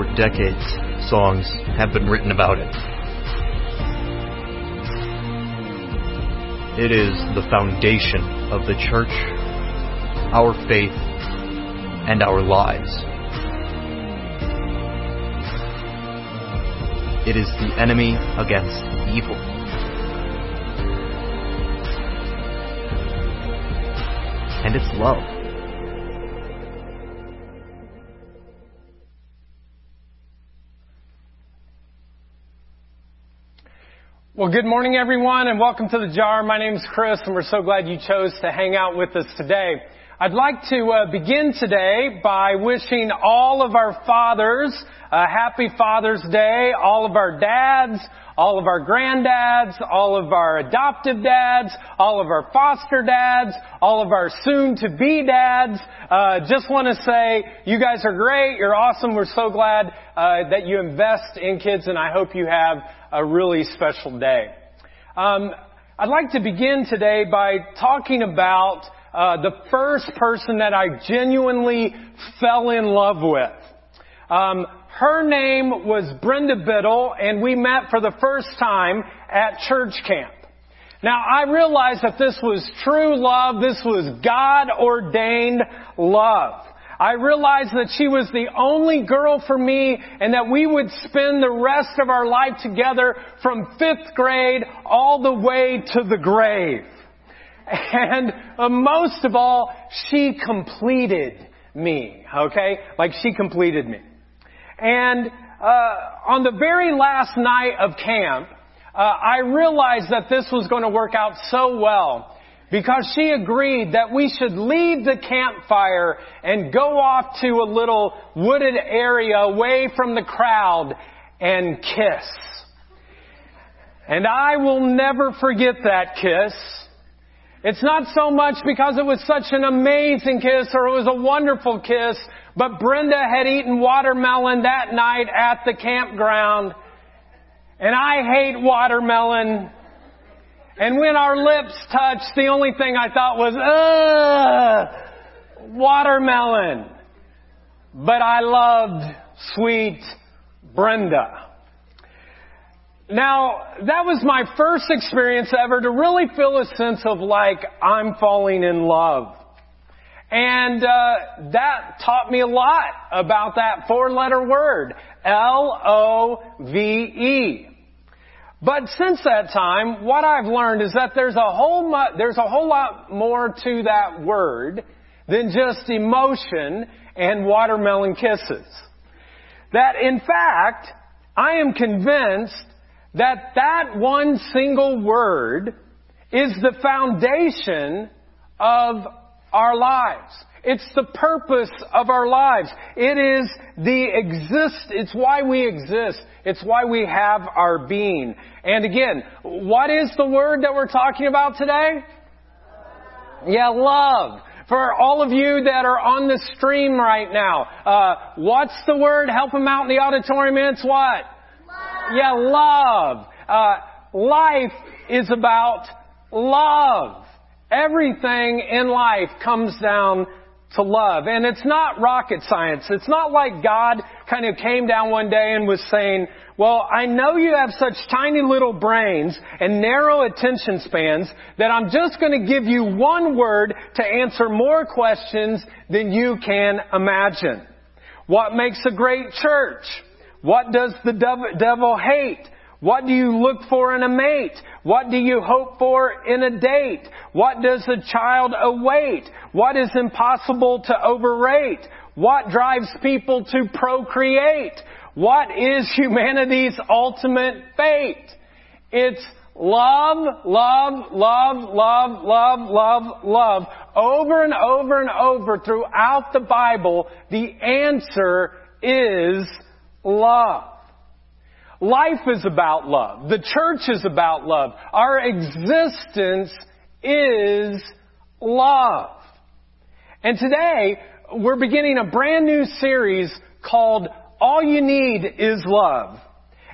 for decades, songs have been written about it. It is the foundation of the church, our faith, and our lives. It is the enemy against evil. And it's love. Well, good morning everyone and welcome to the jar. My name is Chris and we're so glad you chose to hang out with us today. I'd like to uh, begin today by wishing all of our fathers a happy Father's Day, all of our dads, all of our granddads, all of our adoptive dads, all of our foster dads, all of our soon to be dads. Uh, just want to say you guys are great. You're awesome. We're so glad uh, that you invest in kids, and I hope you have a really special day. Um, I'd like to begin today by talking about uh, the first person that I genuinely fell in love with. Um, her name was Brenda Biddle, and we met for the first time at church camp. Now, I realized that this was true love. This was God ordained love. I realized that she was the only girl for me and that we would spend the rest of our life together from fifth grade all the way to the grave. And uh, most of all, she completed me, okay? Like she completed me. And uh, on the very last night of camp, uh, I realized that this was going to work out so well because she agreed that we should leave the campfire and go off to a little wooded area away from the crowd and kiss. And I will never forget that kiss. It's not so much because it was such an amazing kiss or it was a wonderful kiss, but Brenda had eaten watermelon that night at the campground. And I hate watermelon. And when our lips touched, the only thing I thought was, ugh, watermelon. But I loved sweet Brenda. Now, that was my first experience ever to really feel a sense of like, I'm falling in love. And uh, that taught me a lot about that four-letter word, L-O-V-E. But since that time, what I've learned is that there's a whole mu- there's a whole lot more to that word than just emotion and watermelon kisses. That in fact, I am convinced that that one single word is the foundation of our lives. It's the purpose of our lives. It is the exist, it's why we exist. It's why we have our being. And again, what is the word that we're talking about today? Yeah, love. For all of you that are on the stream right now, uh, what's the word? Help them out in the auditorium. It's what? Yeah, love. Uh, life is about love. Everything in life comes down to love. And it's not rocket science. It's not like God kind of came down one day and was saying, well, I know you have such tiny little brains and narrow attention spans that I'm just going to give you one word to answer more questions than you can imagine. What makes a great church? What does the devil hate? What do you look for in a mate? What do you hope for in a date? What does a child await? What is impossible to overrate? What drives people to procreate? What is humanity's ultimate fate? It's love, love, love, love, love, love, love. Over and over and over throughout the Bible, the answer is love. Life is about love. The church is about love. Our existence is love. And today, we're beginning a brand new series called All You Need Is Love.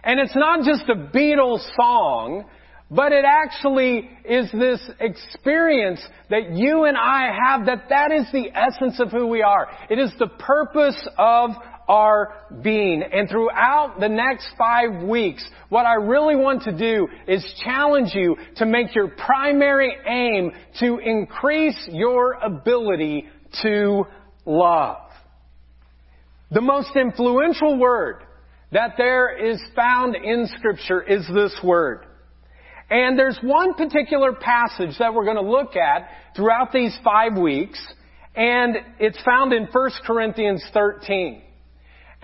And it's not just a Beatles song, but it actually is this experience that you and I have that that is the essence of who we are. It is the purpose of our being. And throughout the next five weeks, what I really want to do is challenge you to make your primary aim to increase your ability to love. The most influential word that there is found in scripture is this word. And there's one particular passage that we're going to look at throughout these five weeks, and it's found in 1 Corinthians 13.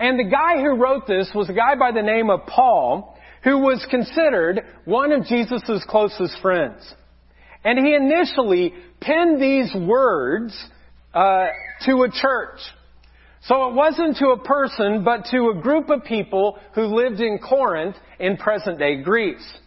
And the guy who wrote this was a guy by the name of Paul, who was considered one of Jesus' closest friends. And he initially penned these words uh, to a church. So it wasn't to a person, but to a group of people who lived in Corinth in present day Greece.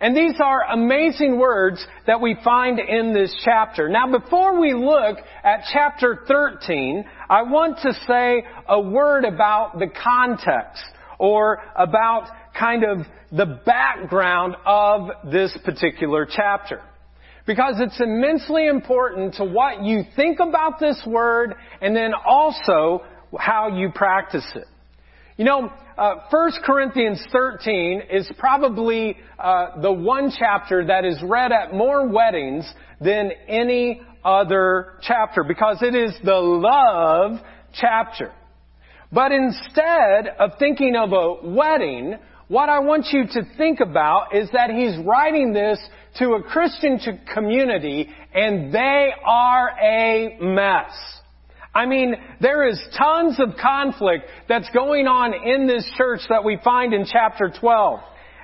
And these are amazing words that we find in this chapter. Now before we look at chapter 13, I want to say a word about the context or about kind of the background of this particular chapter. Because it's immensely important to what you think about this word and then also how you practice it. You know, uh, 1 Corinthians 13 is probably uh, the one chapter that is read at more weddings than any other chapter because it is the love chapter. But instead of thinking of a wedding, what I want you to think about is that he's writing this to a Christian community and they are a mess. I mean, there is tons of conflict that's going on in this church that we find in chapter 12.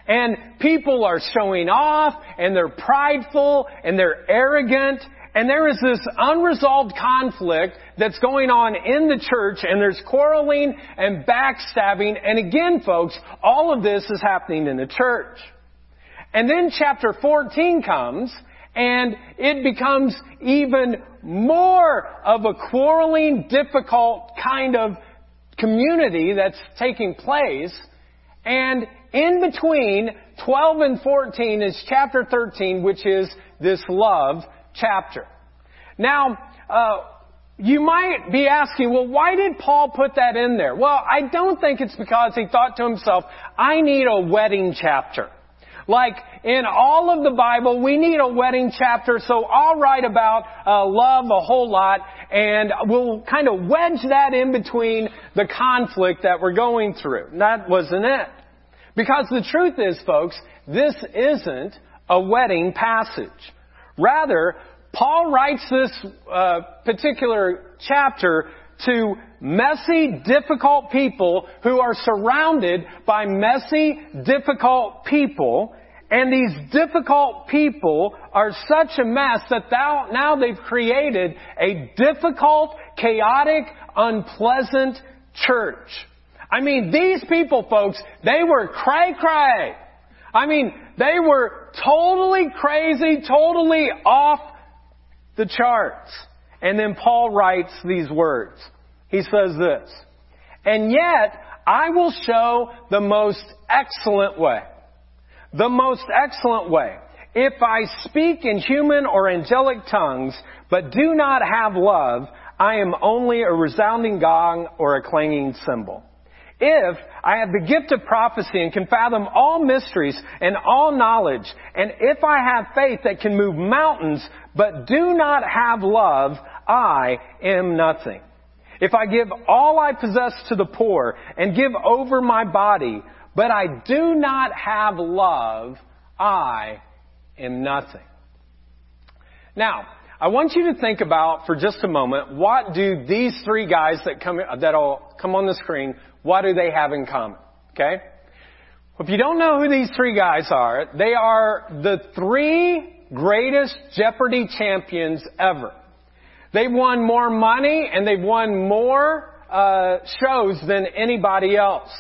And people are showing off, and they're prideful, and they're arrogant, and there is this unresolved conflict that's going on in the church, and there's quarreling and backstabbing, and again, folks, all of this is happening in the church. And then chapter 14 comes, and it becomes even more of a quarreling, difficult kind of community that's taking place. And in between 12 and 14 is chapter 13, which is this love chapter. Now, uh, you might be asking, well, why did Paul put that in there? Well, I don't think it's because he thought to himself, I need a wedding chapter. Like in all of the Bible, we need a wedding chapter, so I'll write about uh, love a whole lot, and we'll kind of wedge that in between the conflict that we're going through. That wasn't it. Because the truth is, folks, this isn't a wedding passage. Rather, Paul writes this uh, particular chapter to messy, difficult people who are surrounded by messy, difficult people. And these difficult people are such a mess that now they've created a difficult, chaotic, unpleasant church. I mean, these people, folks, they were cray cray. I mean, they were totally crazy, totally off the charts. And then Paul writes these words. He says this, and yet I will show the most excellent way. The most excellent way. If I speak in human or angelic tongues, but do not have love, I am only a resounding gong or a clanging cymbal. If I have the gift of prophecy and can fathom all mysteries and all knowledge, and if I have faith that can move mountains, but do not have love, I am nothing. If I give all I possess to the poor and give over my body, but I do not have love, I am nothing. Now, I want you to think about for just a moment, what do these three guys that come, that'll come on the screen, what do they have in common? Okay? If you don't know who these three guys are, they are the three greatest Jeopardy champions ever. They've won more money and they've won more uh, shows than anybody else.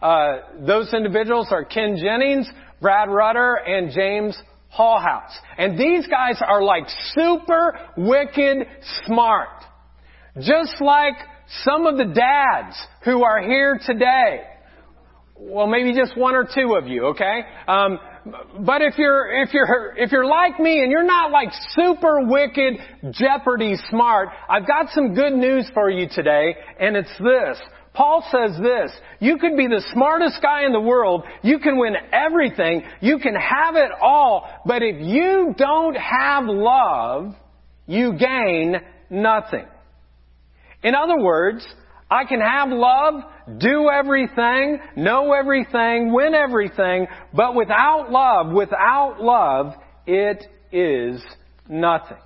Uh, those individuals are Ken Jennings, Brad Rutter, and James Holzhauer. And these guys are like super wicked smart. Just like some of the dads who are here today. Well, maybe just one or two of you, okay? Um, but if you're, if you're, if you're like me and you're not like super wicked Jeopardy smart, I've got some good news for you today, and it's this. Paul says this, you could be the smartest guy in the world, you can win everything, you can have it all, but if you don't have love, you gain nothing. In other words, I can have love, do everything, know everything, win everything, but without love, without love, it is nothing.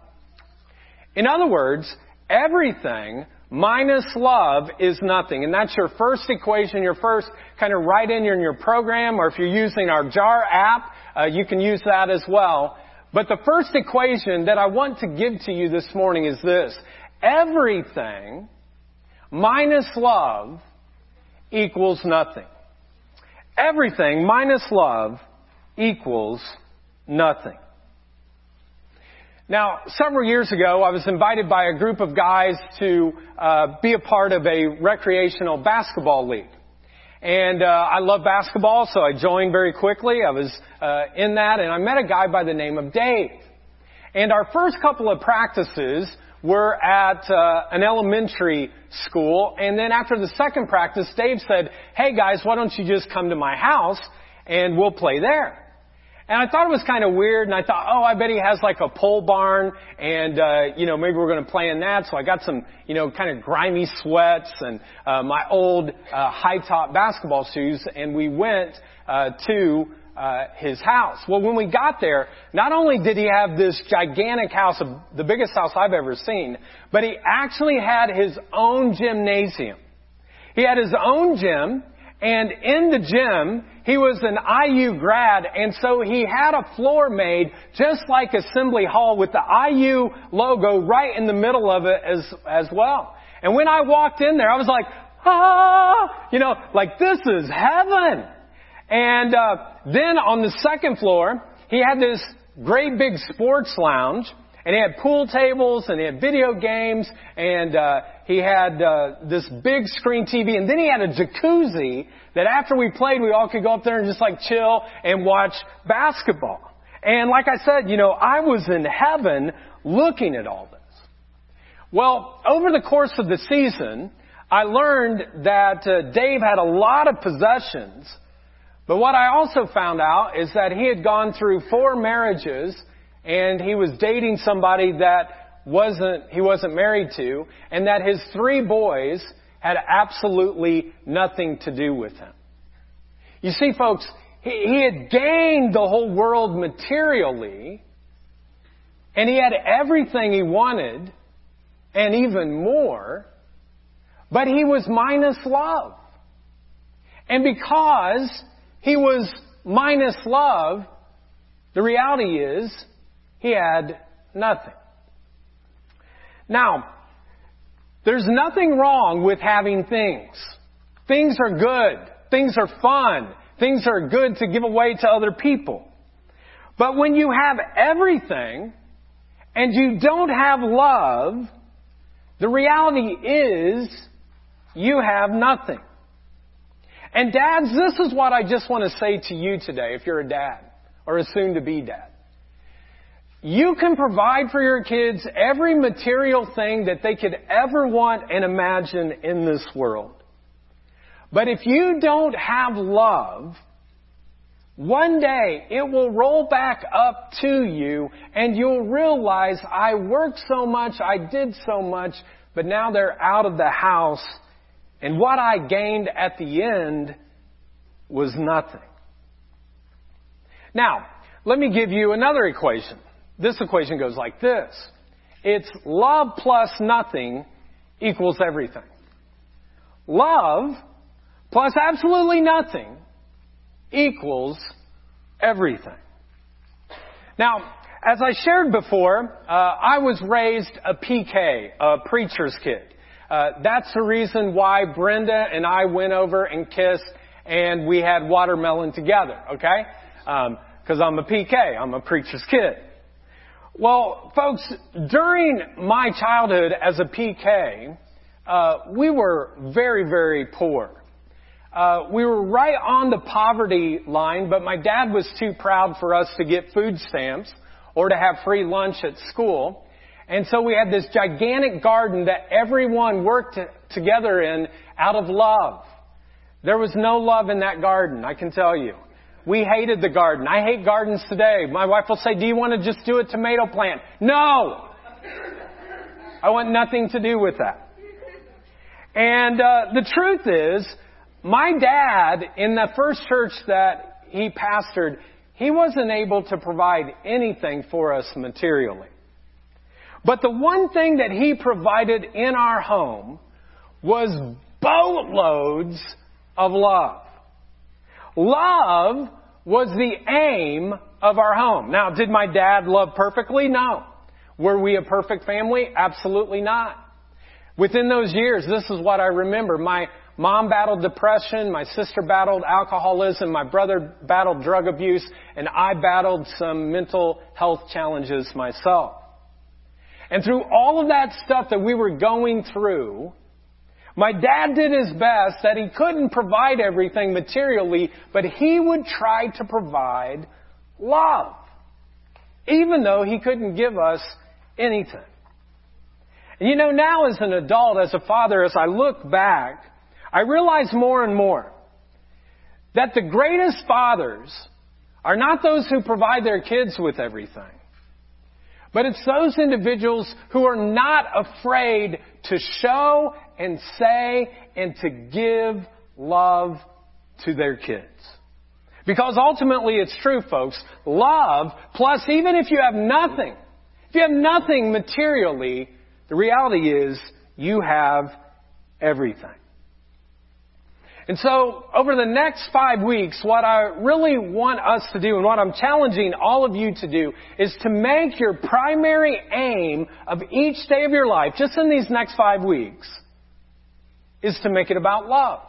In other words, everything minus love is nothing. And that's your first equation, your first kind of write in your, program, or if you're using our JAR app, uh, you can use that as well. But the first equation that I want to give to you this morning is this. Everything minus love equals nothing. Everything minus love equals nothing. Now, several years ago, I was invited by a group of guys to uh, be a part of a recreational basketball league. And uh, I love basketball, so I joined very quickly. I was uh, in that, and I met a guy by the name of Dave. And our first couple of practices were at uh, an elementary school, and then after the second practice, Dave said, "Hey guys, why don't you just come to my house and we'll play there?" And I thought it was kind of weird, and I thought, oh, I bet he has like a pole barn, and uh, you know maybe we're going to play in that. So I got some, you know, kind of grimy sweats and uh, my old uh, high top basketball shoes, and we went uh, to uh, his house. Well, when we got there, not only did he have this gigantic house, the biggest house I've ever seen, but he actually had his own gymnasium. He had his own gym, and in the gym, he was an IU grad, and so he had a floor made just like Assembly Hall with the IU logo right in the middle of it as, as well. And when I walked in there, I was like, ah, you know, like this is heaven. And uh, then on the second floor, he had this great big sports lounge, and he had pool tables, and he had video games, and uh, he had uh, this big screen TV, and then he had a jacuzzi that after we played, we all could go up there and just like chill and watch basketball. And like I said, you know, I was in heaven looking at all this. Well, over the course of the season, I learned that uh, Dave had a lot of possessions but what I also found out is that he had gone through four marriages and he was dating somebody that wasn't, he wasn't married to and that his three boys had absolutely nothing to do with him. You see folks, he, he had gained the whole world materially and he had everything he wanted and even more, but he was minus love. And because he was minus love. The reality is, he had nothing. Now, there's nothing wrong with having things. Things are good. Things are fun. Things are good to give away to other people. But when you have everything and you don't have love, the reality is you have nothing. And dads, this is what I just want to say to you today if you're a dad or a soon to be dad. You can provide for your kids every material thing that they could ever want and imagine in this world. But if you don't have love, one day it will roll back up to you and you'll realize I worked so much, I did so much, but now they're out of the house and what I gained at the end was nothing. Now, let me give you another equation. This equation goes like this. It's love plus nothing equals everything. Love plus absolutely nothing equals everything. Now, as I shared before, uh, I was raised a PK, a preacher's kid. Uh, that's the reason why Brenda and I went over and kissed and we had watermelon together, okay? Because um, I'm a PK, I'm a preacher's kid. Well, folks, during my childhood as a PK, uh, we were very, very poor. Uh, we were right on the poverty line, but my dad was too proud for us to get food stamps or to have free lunch at school. And so we had this gigantic garden that everyone worked together in out of love. There was no love in that garden, I can tell you. We hated the garden. I hate gardens today. My wife will say, do you want to just do a tomato plant? No! I want nothing to do with that. And uh, the truth is, my dad, in the first church that he pastored, he wasn't able to provide anything for us materially. But the one thing that he provided in our home was boatloads of love. Love was the aim of our home. Now, did my dad love perfectly? No. Were we a perfect family? Absolutely not. Within those years, this is what I remember. My mom battled depression, my sister battled alcoholism, my brother battled drug abuse, and I battled some mental health challenges myself. And through all of that stuff that we were going through, my dad did his best that he couldn't provide everything materially, but he would try to provide love. Even though he couldn't give us anything. And you know, now as an adult, as a father, as I look back, I realize more and more that the greatest fathers are not those who provide their kids with everything. But it's those individuals who are not afraid to show and say and to give love to their kids. Because ultimately it's true, folks. Love, plus even if you have nothing, if you have nothing materially, the reality is you have everything. And so, over the next five weeks, what I really want us to do and what I'm challenging all of you to do is to make your primary aim of each day of your life, just in these next five weeks, is to make it about love.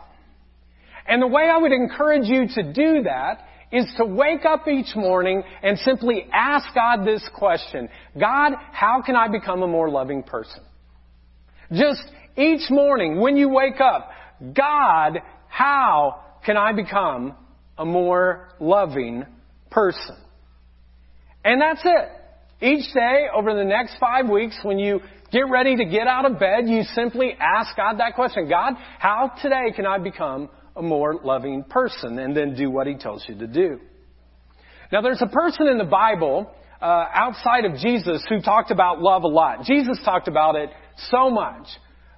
And the way I would encourage you to do that is to wake up each morning and simply ask God this question. God, how can I become a more loving person? Just each morning when you wake up, God, how can I become a more loving person? And that's it. Each day over the next five weeks, when you get ready to get out of bed, you simply ask God that question. God, how today can I become a more loving person? And then do what He tells you to do. Now there's a person in the Bible, uh, outside of Jesus who talked about love a lot. Jesus talked about it so much.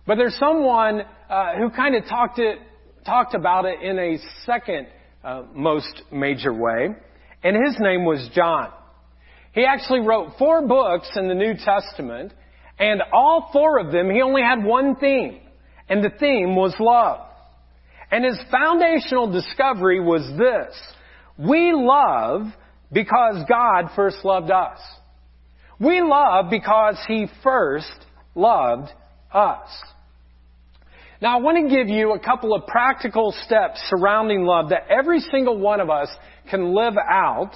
But there's someone uh, who kind of talked it talked about it in a second uh, most major way, and his name was John. He actually wrote four books in the New Testament, and all four of them, he only had one theme, and the theme was love. And his foundational discovery was this. We love because God first loved us. We love because He first loved us. Now I want to give you a couple of practical steps surrounding love that every single one of us can live out.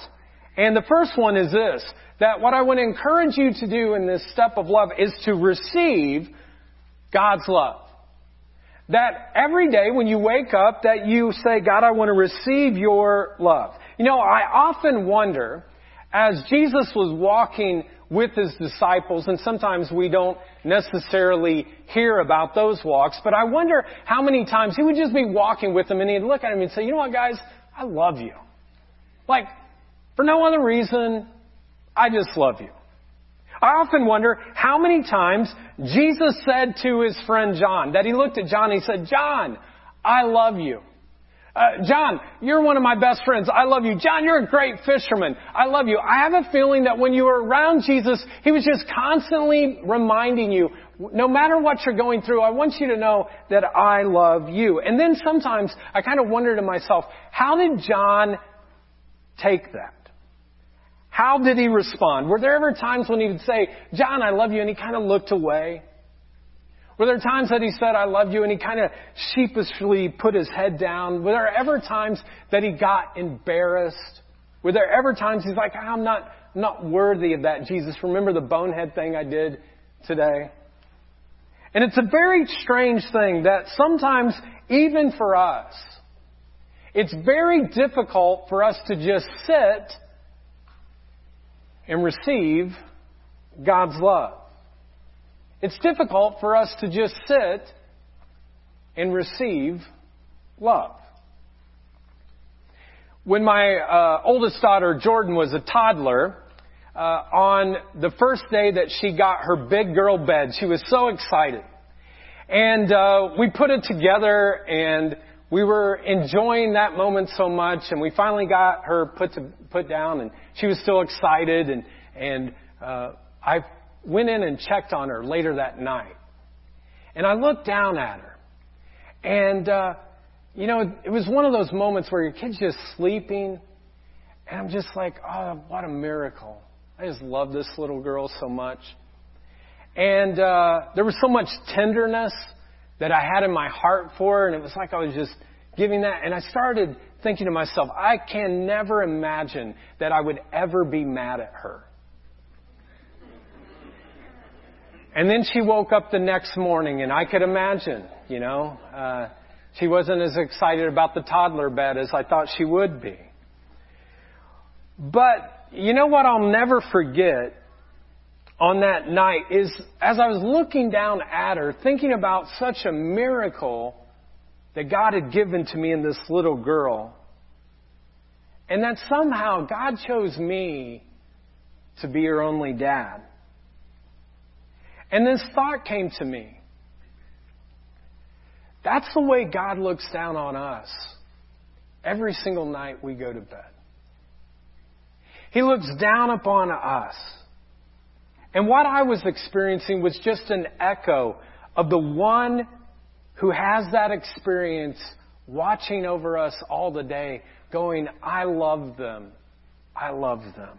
And the first one is this, that what I want to encourage you to do in this step of love is to receive God's love. That every day when you wake up that you say, God, I want to receive your love. You know, I often wonder, as Jesus was walking with his disciples, and sometimes we don't necessarily hear about those walks, but I wonder how many times he would just be walking with them and he'd look at him and say, you know what guys, I love you. Like, for no other reason, I just love you. I often wonder how many times Jesus said to his friend John, that he looked at John and he said, John, I love you. Uh, John, you're one of my best friends. I love you. John, you're a great fisherman. I love you. I have a feeling that when you were around Jesus, he was just constantly reminding you, no matter what you're going through, I want you to know that I love you. And then sometimes I kind of wonder to myself, how did John take that? How did he respond? Were there ever times when he would say, John, I love you, and he kind of looked away? Were there times that he said, I love you, and he kind of sheepishly put his head down? Were there ever times that he got embarrassed? Were there ever times he's like, I'm not, I'm not worthy of that, Jesus. Remember the bonehead thing I did today? And it's a very strange thing that sometimes, even for us, it's very difficult for us to just sit and receive God's love. It's difficult for us to just sit and receive love. When my uh, oldest daughter, Jordan, was a toddler, uh, on the first day that she got her big girl bed, she was so excited. And uh, we put it together and we were enjoying that moment so much and we finally got her put to, put down and she was still excited and and uh, I went in and checked on her later that night. And I looked down at her. And uh, you know, it was one of those moments where your kid's just sleeping and I'm just like, "Oh, what a miracle." I just love this little girl so much. And uh, there was so much tenderness that I had in my heart for her, and it was like I was just giving that. And I started thinking to myself, I can never imagine that I would ever be mad at her. And then she woke up the next morning, and I could imagine, you know, uh, she wasn't as excited about the toddler bed as I thought she would be. But you know what I'll never forget on that night is as I was looking down at her, thinking about such a miracle that God had given to me in this little girl, and that somehow God chose me to be her only dad. And this thought came to me. That's the way God looks down on us every single night we go to bed. He looks down upon us and what I was experiencing was just an echo of the one who has that experience watching over us all the day, going, I love them. I love them.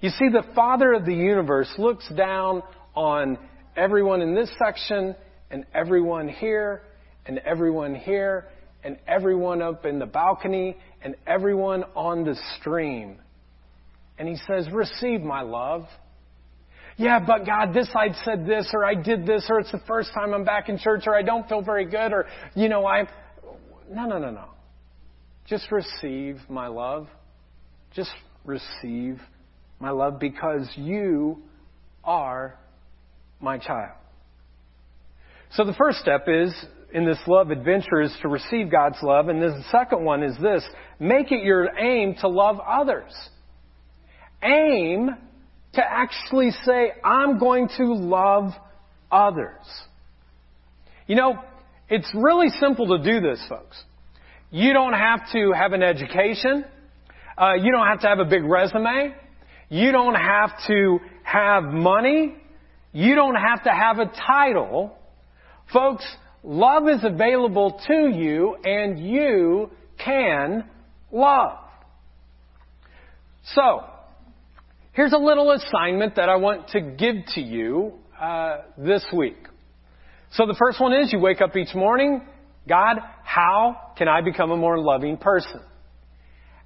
You see, the Father of the universe looks down on everyone in this section, and everyone here, and everyone here, and everyone up in the balcony, and everyone on the stream. And He says, Receive my love yeah, but God, this I said this, or I did this, or it's the first time I'm back in church, or I don't feel very good, or, you know, I. No, no, no, no. Just receive my love. Just receive my love because you are my child. So the first step is in this love adventure is to receive God's love, and the second one is this: make it your aim to love others. Aim to actually say, I'm going to love others. You know, it's really simple to do this, folks. You don't have to have an education. Uh, you don't have to have a big resume. You don't have to have money. You don't have to have a title. Folks, love is available to you and you can love. So, Here's a little assignment that I want to give to you uh, this week. So the first one is you wake up each morning, God, how can I become a more loving person?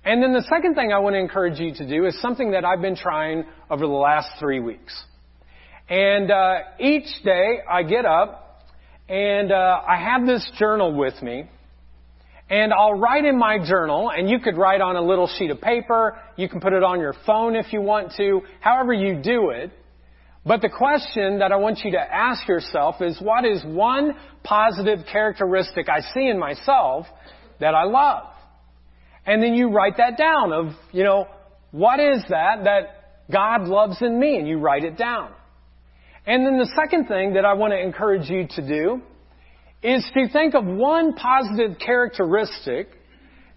And then the second thing I want to encourage you to do is something that I've been trying over the last three weeks. And uh, each day I get up and uh, I have this journal with me and I'll write in my journal, and you could write on a little sheet of paper. You can put it on your phone if you want to, however you do it. But the question that I want you to ask yourself is, what is one positive characteristic I see in myself that I love? And then you write that down of, you know, what is that that God loves in me? And you write it down. And then the second thing that I want to encourage you to do is to think of one positive characteristic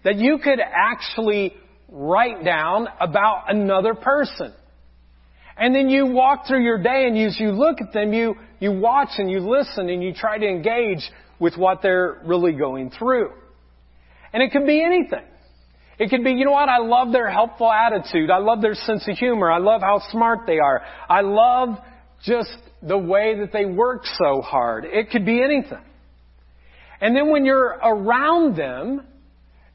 that you could actually write down about another person. And then you walk through your day and as you look at them, you, you watch and you listen and you try to engage with what they're really going through. And it could be anything. It could be, you know what, I love their helpful attitude. I love their sense of humor. I love how smart they are. I love just the way that they work so hard. It could be anything. And then when you're around them,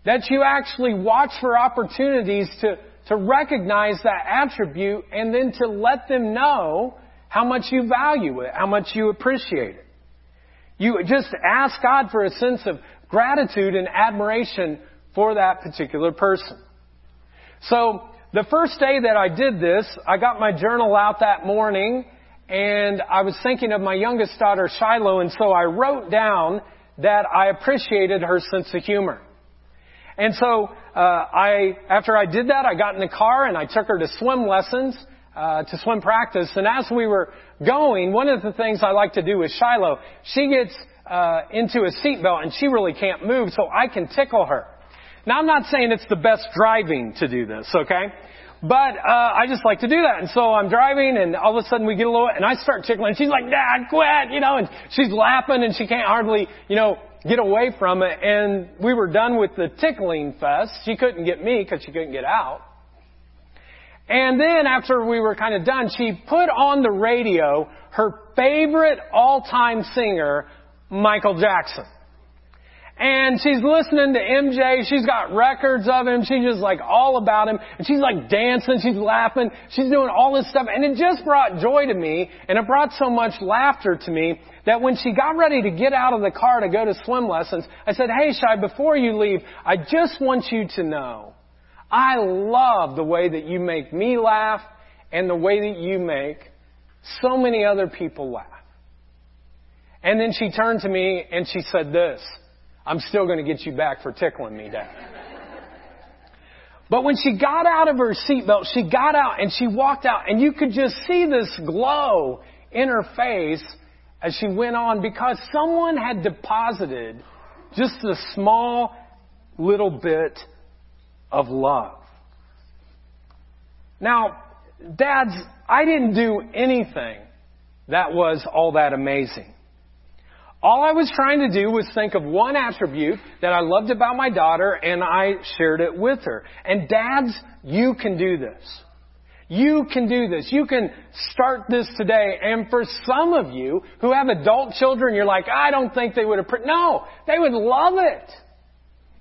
that you actually watch for opportunities to, to recognize that attribute and then to let them know how much you value it, how much you appreciate it. You just ask God for a sense of gratitude and admiration for that particular person. So, the first day that I did this, I got my journal out that morning and I was thinking of my youngest daughter, Shiloh, and so I wrote down that I appreciated her sense of humor. And so, uh, I, after I did that, I got in the car and I took her to swim lessons, uh, to swim practice. And as we were going, one of the things I like to do with Shiloh, she gets, uh, into a seatbelt and she really can't move, so I can tickle her. Now I'm not saying it's the best driving to do this, okay? But uh, I just like to do that. And so I'm driving, and all of a sudden we get a little, and I start tickling. And She's like, "Dad, quit!" You know, and she's laughing, and she can't hardly, you know, get away from it. And we were done with the tickling fest. She couldn't get me because she couldn't get out. And then after we were kind of done, she put on the radio her favorite all-time singer, Michael Jackson. And she's listening to MJ. She's got records of him. She's just like all about him. And she's like dancing. She's laughing. She's doing all this stuff. And it just brought joy to me. And it brought so much laughter to me that when she got ready to get out of the car to go to swim lessons, I said, Hey, Shai, before you leave, I just want you to know I love the way that you make me laugh and the way that you make so many other people laugh. And then she turned to me and she said this. I'm still going to get you back for tickling me, Dad. But when she got out of her seatbelt, she got out and she walked out and you could just see this glow in her face as she went on because someone had deposited just a small little bit of love. Now, dads, I didn't do anything that was all that amazing. All I was trying to do was think of one attribute that I loved about my daughter and I shared it with her. And dads, you can do this. You can do this. You can start this today. And for some of you who have adult children, you're like, I don't think they would have, no, they would love it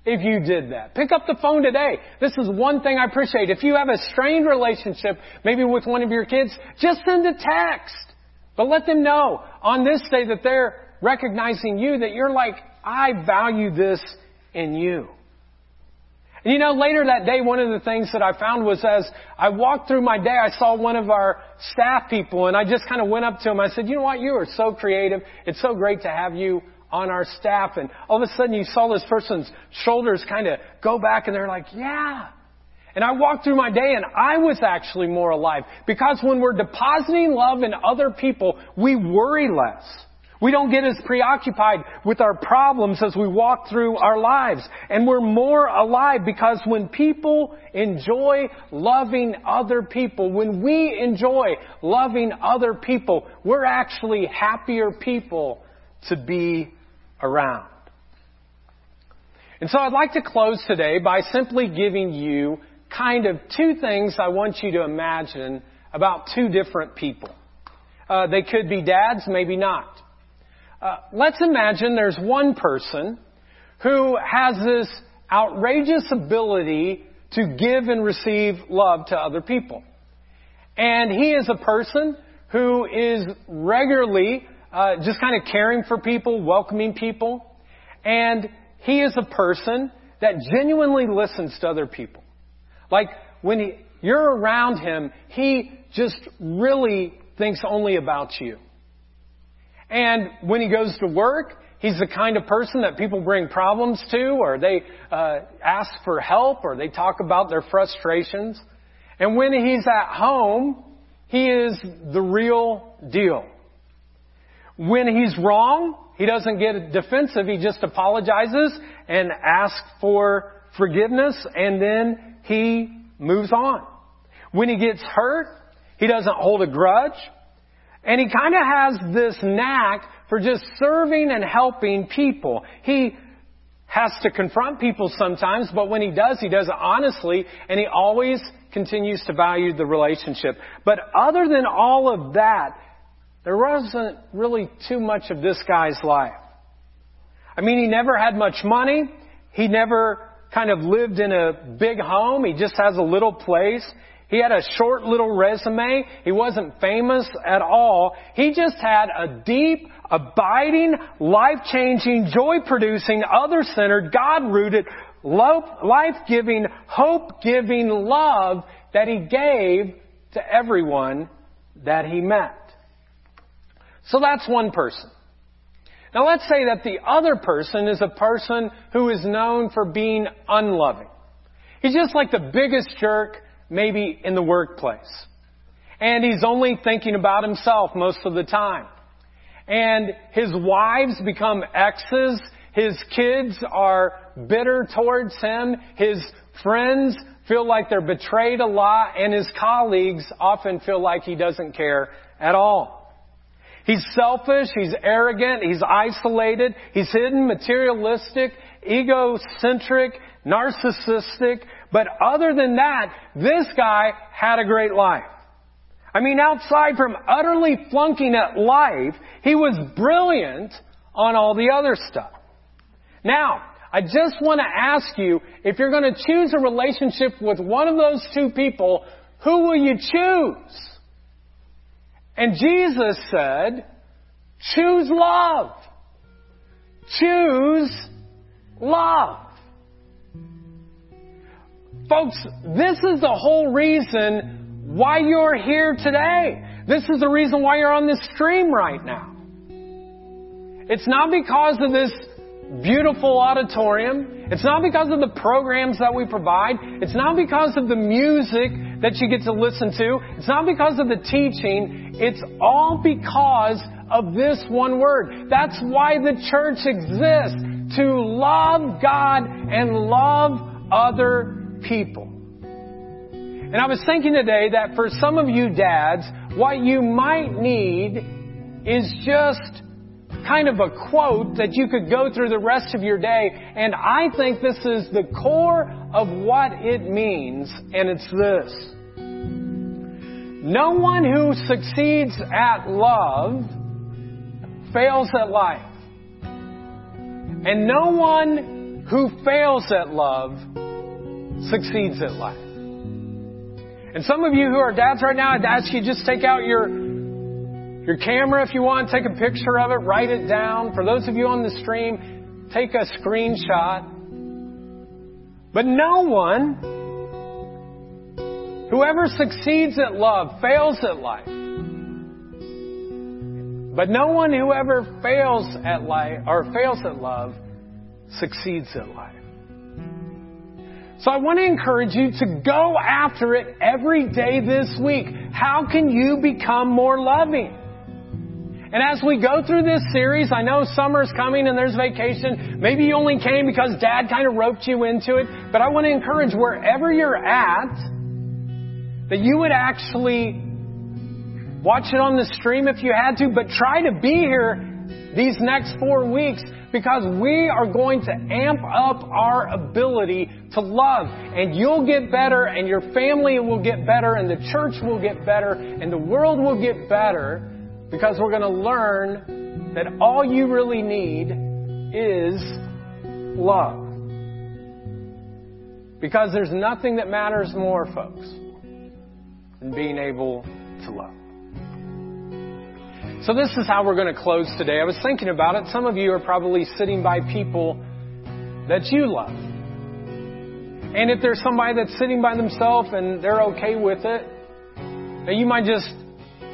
if you did that. Pick up the phone today. This is one thing I appreciate. If you have a strained relationship, maybe with one of your kids, just send a text. But let them know on this day that they're recognizing you that you're like, I value this in you. And you know, later that day, one of the things that I found was as I walked through my day, I saw one of our staff people and I just kind of went up to him. I said, you know what? You are so creative. It's so great to have you on our staff. And all of a sudden you saw this person's shoulders kind of go back and they're like, yeah. And I walked through my day and I was actually more alive because when we're depositing love in other people, we worry less. We don't get as preoccupied with our problems as we walk through our lives. And we're more alive because when people enjoy loving other people, when we enjoy loving other people, we're actually happier people to be around. And so I'd like to close today by simply giving you kind of two things I want you to imagine about two different people. Uh, they could be dads, maybe not. Uh, let's imagine there's one person who has this outrageous ability to give and receive love to other people. And he is a person who is regularly uh, just kind of caring for people, welcoming people. And he is a person that genuinely listens to other people. Like when he, you're around him, he just really thinks only about you. And when he goes to work, he's the kind of person that people bring problems to, or they uh, ask for help, or they talk about their frustrations. And when he's at home, he is the real deal. When he's wrong, he doesn't get defensive. He just apologizes and asks for forgiveness, and then he moves on. When he gets hurt, he doesn't hold a grudge. And he kind of has this knack for just serving and helping people. He has to confront people sometimes, but when he does, he does it honestly, and he always continues to value the relationship. But other than all of that, there wasn't really too much of this guy's life. I mean, he never had much money. He never kind of lived in a big home. He just has a little place. He had a short little resume. He wasn't famous at all. He just had a deep, abiding, life-changing, joy-producing, other-centered, God-rooted, life-giving, hope-giving love that he gave to everyone that he met. So that's one person. Now let's say that the other person is a person who is known for being unloving. He's just like the biggest jerk maybe in the workplace. And he's only thinking about himself most of the time. And his wives become exes. His kids are bitter towards him. His friends feel like they're betrayed a lot. And his colleagues often feel like he doesn't care at all. He's selfish, he's arrogant, he's isolated, he's hidden, materialistic, egocentric, narcissistic, but other than that, this guy had a great life. I mean, outside from utterly flunking at life, he was brilliant on all the other stuff. Now, I just want to ask you, if you're going to choose a relationship with one of those two people, who will you choose? And Jesus said, choose love. Choose love. Folks, this is the whole reason why you're here today. This is the reason why you're on this stream right now. It's not because of this beautiful auditorium. It's not because of the programs that we provide. It's not because of the music that you get to listen to. It's not because of the teaching. It's all because of this one word. That's why the church exists. To love God and love other people. And I was thinking today that for some of you dads, what you might need is just kind of a quote that you could go through the rest of your day. And I think this is the core of what it means. And it's this. No one who succeeds at love fails at life. And no one who fails at love succeeds at life. And some of you who are dads right now, I'd ask you just take out your your camera if you want, take a picture of it, write it down. For those of you on the stream, take a screenshot. But no one, whoever succeeds at love, fails at life. But no one who ever fails at life or fails at love succeeds at life. So I want to encourage you to go after it every day this week. How can you become more loving? And as we go through this series, I know summer's coming and there's vacation. Maybe you only came because dad kind of roped you into it. But I want to encourage wherever you're at, that you would actually watch it on the stream if you had to, but try to be here these next four weeks because we are going to amp up our ability to love. And you'll get better, and your family will get better, and the church will get better, and the world will get better because we're going to learn that all you really need is love. Because there's nothing that matters more, folks, than being able to love. So this is how we're going to close today. I was thinking about it. Some of you are probably sitting by people that you love. And if there's somebody that's sitting by themselves and they're okay with it, you might just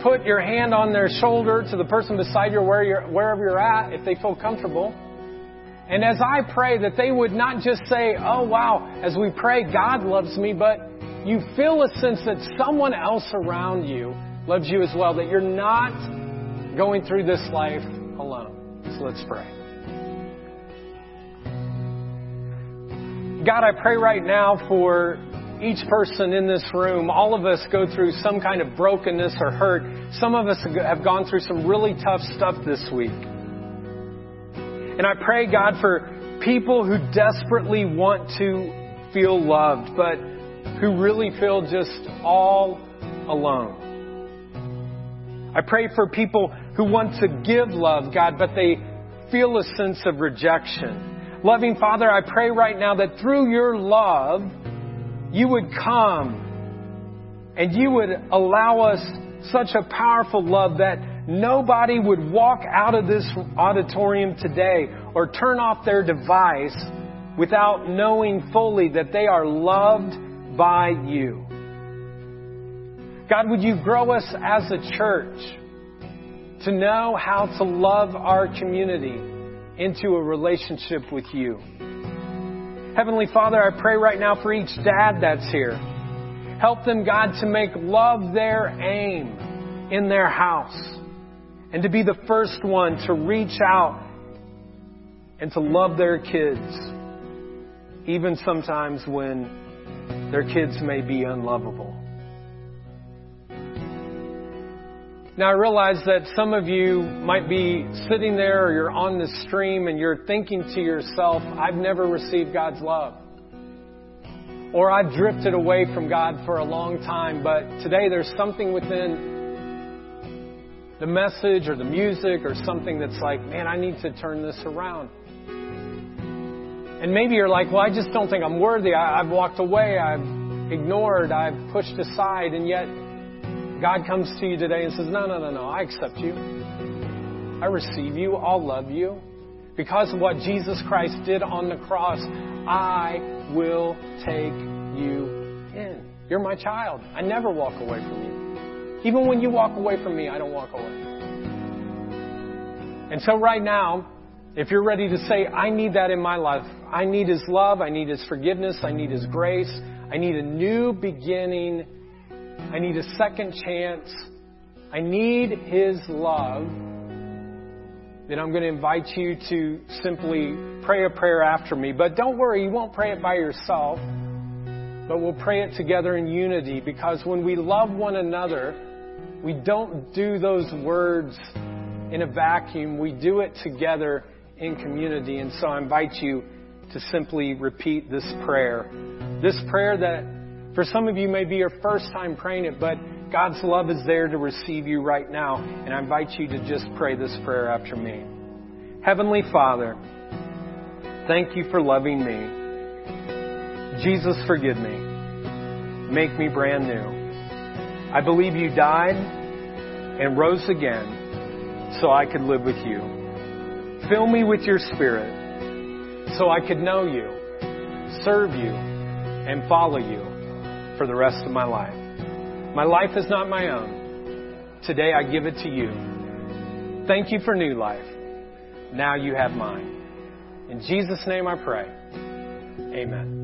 put your hand on their shoulder to the person beside you where you're, wherever you're at if they feel comfortable. And as I pray that they would not just say, oh wow, as we pray, God loves me, but you feel a sense that someone else around you loves you as well, that you're not going through this life alone. So let's pray. God, I pray right now for each person in this room, all of us go through some kind of brokenness or hurt. Some of us have gone through some really tough stuff this week. And I pray, God, for people who desperately want to feel loved, but who really feel just all alone. I pray for people who want to give love, God, but they feel a sense of rejection. Loving Father, I pray right now that through your love, you would come and you would allow us such a powerful love that nobody would walk out of this auditorium today or turn off their device without knowing fully that they are loved by you. God, would you grow us as a church to know how to love our community into a relationship with you. Heavenly Father, I pray right now for each dad that's here. Help them, God, to make love their aim in their house and to be the first one to reach out and to love their kids, even sometimes when their kids may be unlovable. Now, I realize that some of you might be sitting there or you're on the stream and you're thinking to yourself, I've never received God's love. Or I've drifted away from God for a long time, but today there's something within the message or the music or something that's like, man, I need to turn this around. And maybe you're like, well, I just don't think I'm worthy. I, have walked away. I've ignored. I've pushed aside. And yet, God comes to you today and says, No, no, no, no, I accept you. I receive you. I'll love you. Because of what Jesus Christ did on the cross, I will take you in. You're my child. I never walk away from you. Even when you walk away from me, I don't walk away. And so, right now, if you're ready to say, I need that in my life, I need His love, I need His forgiveness, I need His grace, I need a new beginning I need a second chance. I need His love. Then I'm going to invite you to simply pray a prayer after me. But don't worry, you won't pray it by yourself, but we'll pray it together in unity because when we love one another, we don't do those words in a vacuum. We do it together in community. And so I invite you to simply repeat this prayer. This prayer that for some of you, may be your first time praying it, but God's love is there to receive you right now. And I invite you to just pray this prayer after me. Heavenly Father, thank you for loving me. Jesus, forgive me. Make me brand new. I believe you died and rose again so I could live with you. Fill me with your spirit so I could know you, serve you, and follow you for the rest of my life. My life is not my own. Today I give it to you. Thank you for new life. Now you have mine. In Jesus' name I pray. Amen.